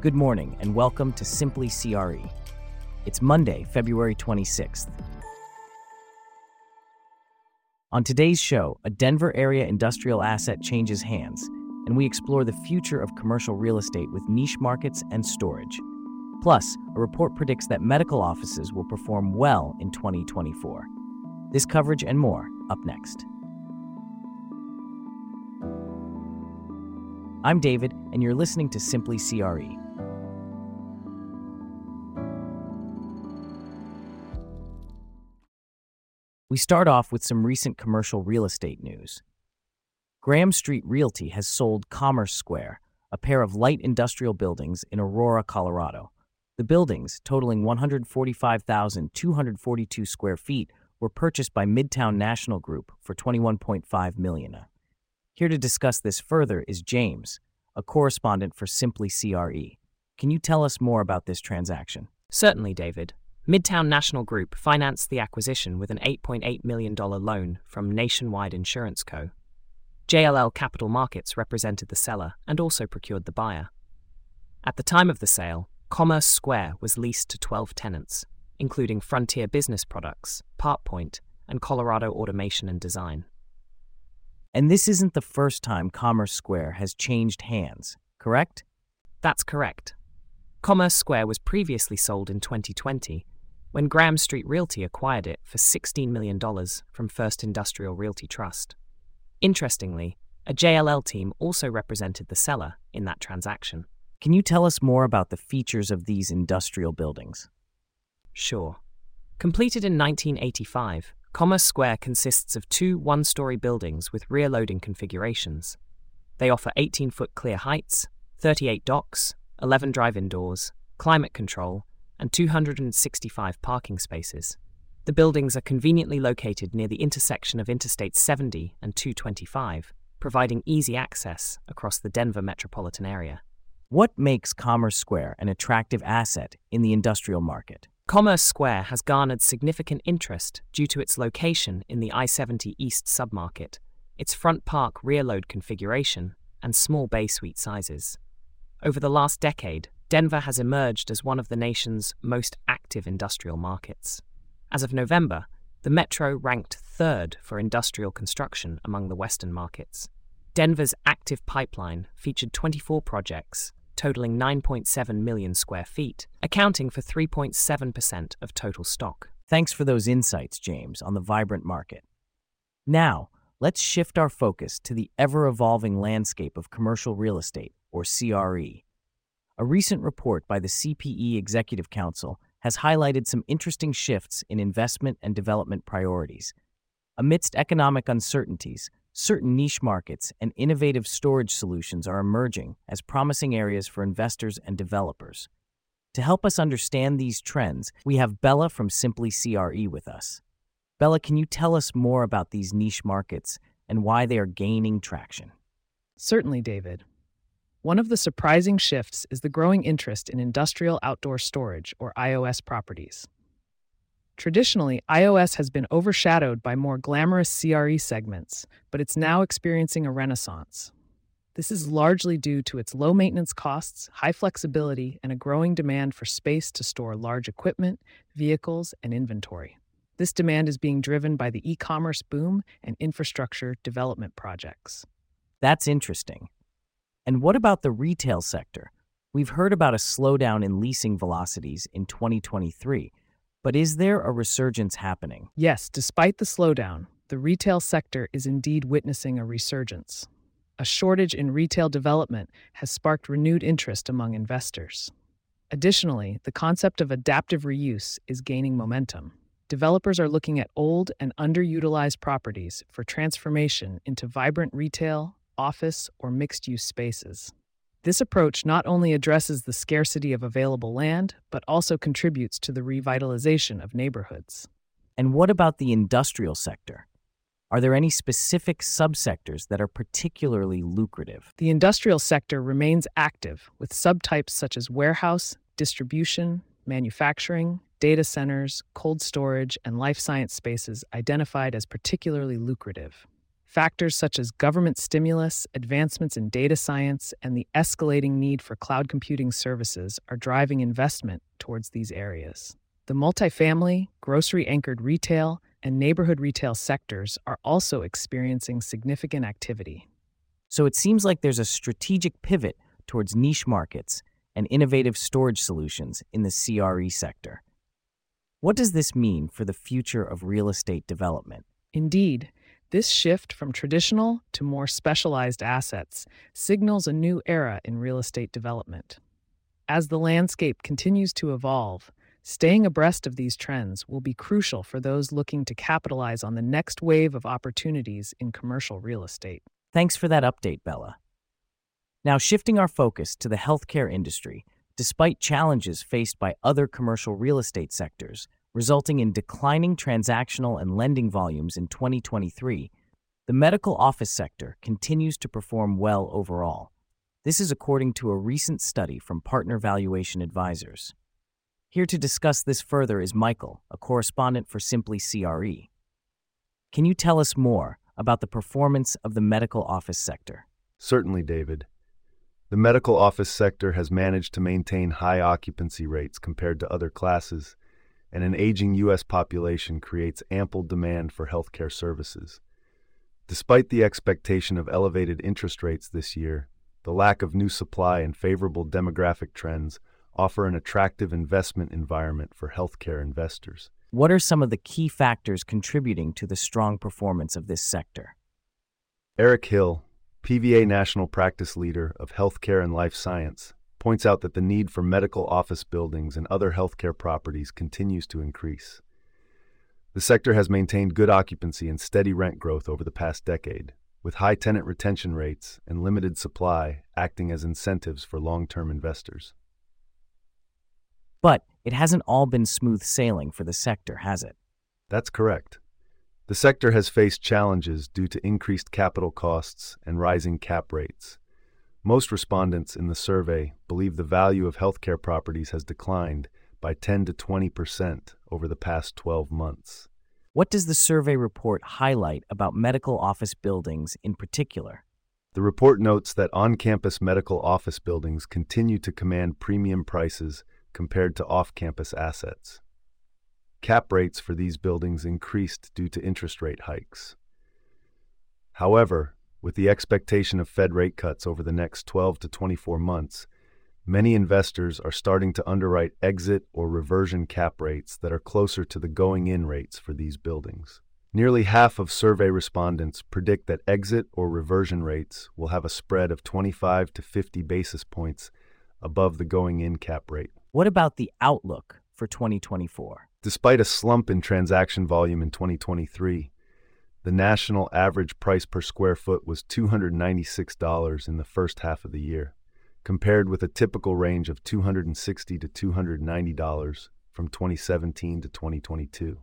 Good morning and welcome to Simply CRE. It's Monday, February 26th. On today's show, a Denver area industrial asset changes hands, and we explore the future of commercial real estate with niche markets and storage. Plus, a report predicts that medical offices will perform well in 2024. This coverage and more up next. I'm David, and you're listening to Simply CRE. We start off with some recent commercial real estate news. Graham Street Realty has sold Commerce Square, a pair of light industrial buildings in Aurora, Colorado. The buildings, totaling 145,242 square feet, were purchased by Midtown National Group for 21.5 million. Here to discuss this further is James, a correspondent for Simply CRE. Can you tell us more about this transaction? Certainly, David. Midtown National Group financed the acquisition with an $8.8 million loan from Nationwide Insurance Co. JLL Capital Markets represented the seller and also procured the buyer. At the time of the sale, Commerce Square was leased to 12 tenants, including Frontier Business Products, PartPoint, and Colorado Automation and Design. And this isn't the first time Commerce Square has changed hands, correct? That's correct. Commerce Square was previously sold in 2020 when Graham Street Realty acquired it for $16 million from First Industrial Realty Trust. Interestingly, a JLL team also represented the seller in that transaction. Can you tell us more about the features of these industrial buildings? Sure. Completed in 1985, Commerce Square consists of two one story buildings with rear loading configurations. They offer 18 foot clear heights, 38 docks, 11 drive in doors, climate control, and 265 parking spaces. The buildings are conveniently located near the intersection of Interstate 70 and 225, providing easy access across the Denver metropolitan area. What makes Commerce Square an attractive asset in the industrial market? Commerce Square has garnered significant interest due to its location in the I 70 East submarket, its front park rear load configuration, and small bay suite sizes. Over the last decade, Denver has emerged as one of the nation's most active industrial markets. As of November, the metro ranked third for industrial construction among the Western markets. Denver's active pipeline featured 24 projects totaling 9.7 million square feet, accounting for 3.7% of total stock. Thanks for those insights, James, on the vibrant market. Now, let's shift our focus to the ever evolving landscape of commercial real estate, or CRE. A recent report by the CPE Executive Council has highlighted some interesting shifts in investment and development priorities. Amidst economic uncertainties, certain niche markets and innovative storage solutions are emerging as promising areas for investors and developers. To help us understand these trends, we have Bella from Simply CRE with us. Bella, can you tell us more about these niche markets and why they are gaining traction? Certainly, David. One of the surprising shifts is the growing interest in industrial outdoor storage, or IOS properties. Traditionally, IOS has been overshadowed by more glamorous CRE segments, but it's now experiencing a renaissance. This is largely due to its low maintenance costs, high flexibility, and a growing demand for space to store large equipment, vehicles, and inventory. This demand is being driven by the e commerce boom and infrastructure development projects. That's interesting. And what about the retail sector? We've heard about a slowdown in leasing velocities in 2023 but is there a resurgence happening? Yes, despite the slowdown, the retail sector is indeed witnessing a resurgence. A shortage in retail development has sparked renewed interest among investors. Additionally, the concept of adaptive reuse is gaining momentum. Developers are looking at old and underutilized properties for transformation into vibrant retail, office, or mixed use spaces. This approach not only addresses the scarcity of available land, but also contributes to the revitalization of neighborhoods. And what about the industrial sector? Are there any specific subsectors that are particularly lucrative? The industrial sector remains active, with subtypes such as warehouse, distribution, manufacturing, data centers, cold storage, and life science spaces identified as particularly lucrative. Factors such as government stimulus, advancements in data science, and the escalating need for cloud computing services are driving investment towards these areas. The multifamily, grocery anchored retail, and neighborhood retail sectors are also experiencing significant activity. So it seems like there's a strategic pivot towards niche markets and innovative storage solutions in the CRE sector. What does this mean for the future of real estate development? Indeed, this shift from traditional to more specialized assets signals a new era in real estate development. As the landscape continues to evolve, staying abreast of these trends will be crucial for those looking to capitalize on the next wave of opportunities in commercial real estate. Thanks for that update, Bella. Now, shifting our focus to the healthcare industry, despite challenges faced by other commercial real estate sectors, resulting in declining transactional and lending volumes in 2023, the medical office sector continues to perform well overall. This is according to a recent study from Partner Valuation Advisors. Here to discuss this further is Michael, a correspondent for Simply CRE. Can you tell us more about the performance of the medical office sector? Certainly, David. The medical office sector has managed to maintain high occupancy rates compared to other classes, and an aging U.S. population creates ample demand for healthcare services. Despite the expectation of elevated interest rates this year, the lack of new supply and favorable demographic trends offer an attractive investment environment for healthcare investors. What are some of the key factors contributing to the strong performance of this sector? Eric Hill, PVA National Practice Leader of Healthcare and Life Science, points out that the need for medical office buildings and other healthcare properties continues to increase. The sector has maintained good occupancy and steady rent growth over the past decade, with high tenant retention rates and limited supply acting as incentives for long term investors. But it hasn't all been smooth sailing for the sector, has it? That's correct. The sector has faced challenges due to increased capital costs and rising cap rates. Most respondents in the survey believe the value of healthcare properties has declined by 10 to 20 percent over the past 12 months. What does the survey report highlight about medical office buildings in particular? The report notes that on campus medical office buildings continue to command premium prices compared to off campus assets. Cap rates for these buildings increased due to interest rate hikes. However, with the expectation of Fed rate cuts over the next 12 to 24 months, many investors are starting to underwrite exit or reversion cap rates that are closer to the going in rates for these buildings. Nearly half of survey respondents predict that exit or reversion rates will have a spread of 25 to 50 basis points above the going in cap rate. What about the outlook for 2024? Despite a slump in transaction volume in 2023, the national average price per square foot was $296 in the first half of the year, compared with a typical range of $260 to $290 from 2017 to 2022.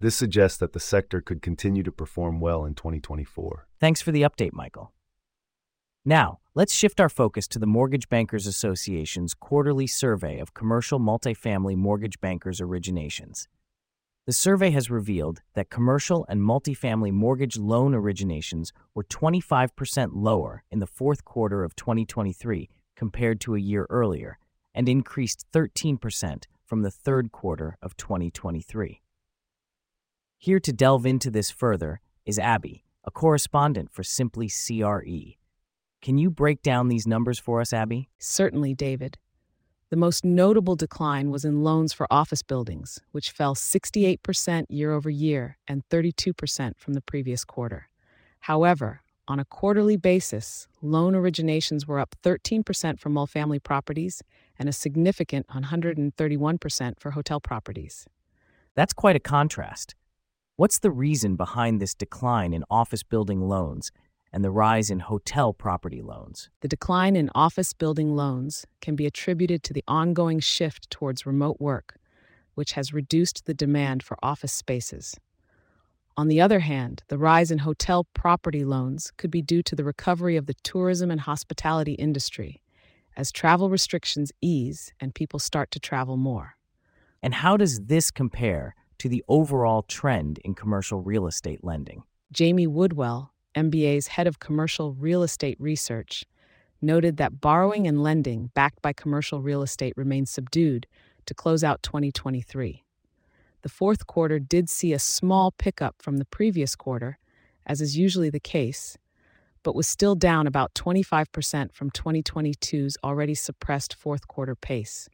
This suggests that the sector could continue to perform well in 2024. Thanks for the update, Michael. Now, let's shift our focus to the Mortgage Bankers Association's quarterly survey of commercial multifamily mortgage bankers' originations. The survey has revealed that commercial and multifamily mortgage loan originations were 25% lower in the fourth quarter of 2023 compared to a year earlier and increased 13% from the third quarter of 2023. Here to delve into this further is Abby, a correspondent for Simply CRE. Can you break down these numbers for us, Abby? Certainly, David. The most notable decline was in loans for office buildings, which fell 68% year over year and 32% from the previous quarter. However, on a quarterly basis, loan originations were up 13% for multifamily properties and a significant 131% for hotel properties. That's quite a contrast. What's the reason behind this decline in office building loans and the rise in hotel property loans. The decline in office building loans can be attributed to the ongoing shift towards remote work, which has reduced the demand for office spaces. On the other hand, the rise in hotel property loans could be due to the recovery of the tourism and hospitality industry as travel restrictions ease and people start to travel more. And how does this compare to the overall trend in commercial real estate lending? Jamie Woodwell, MBA's head of commercial real estate research, noted that borrowing and lending backed by commercial real estate remained subdued to close out 2023. The fourth quarter did see a small pickup from the previous quarter, as is usually the case, but was still down about 25% from 2022's already suppressed fourth quarter pace.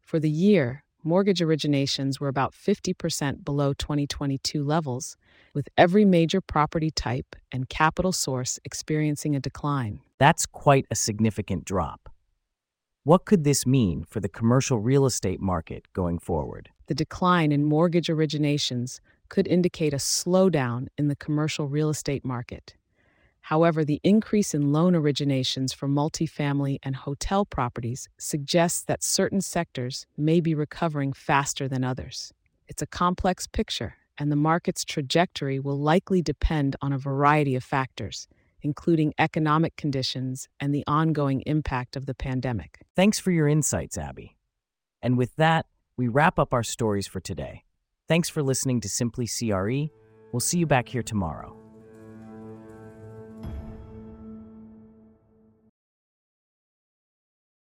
For the year, mortgage originations were about 50% below 2022 levels, with every major property type and capital source experiencing a decline. That's quite a significant drop. What could this mean for the commercial real estate market going forward? The decline in mortgage originations could indicate a slowdown in the commercial real estate market. However, the increase in loan originations for multifamily and hotel properties suggests that certain sectors may be recovering faster than others. It's a complex picture, and the market's trajectory will likely depend on a variety of factors, including economic conditions and the ongoing impact of the pandemic. Thanks for your insights, Abby. And with that, we wrap up our stories for today. Thanks for listening to Simply CRE. We'll see you back here tomorrow.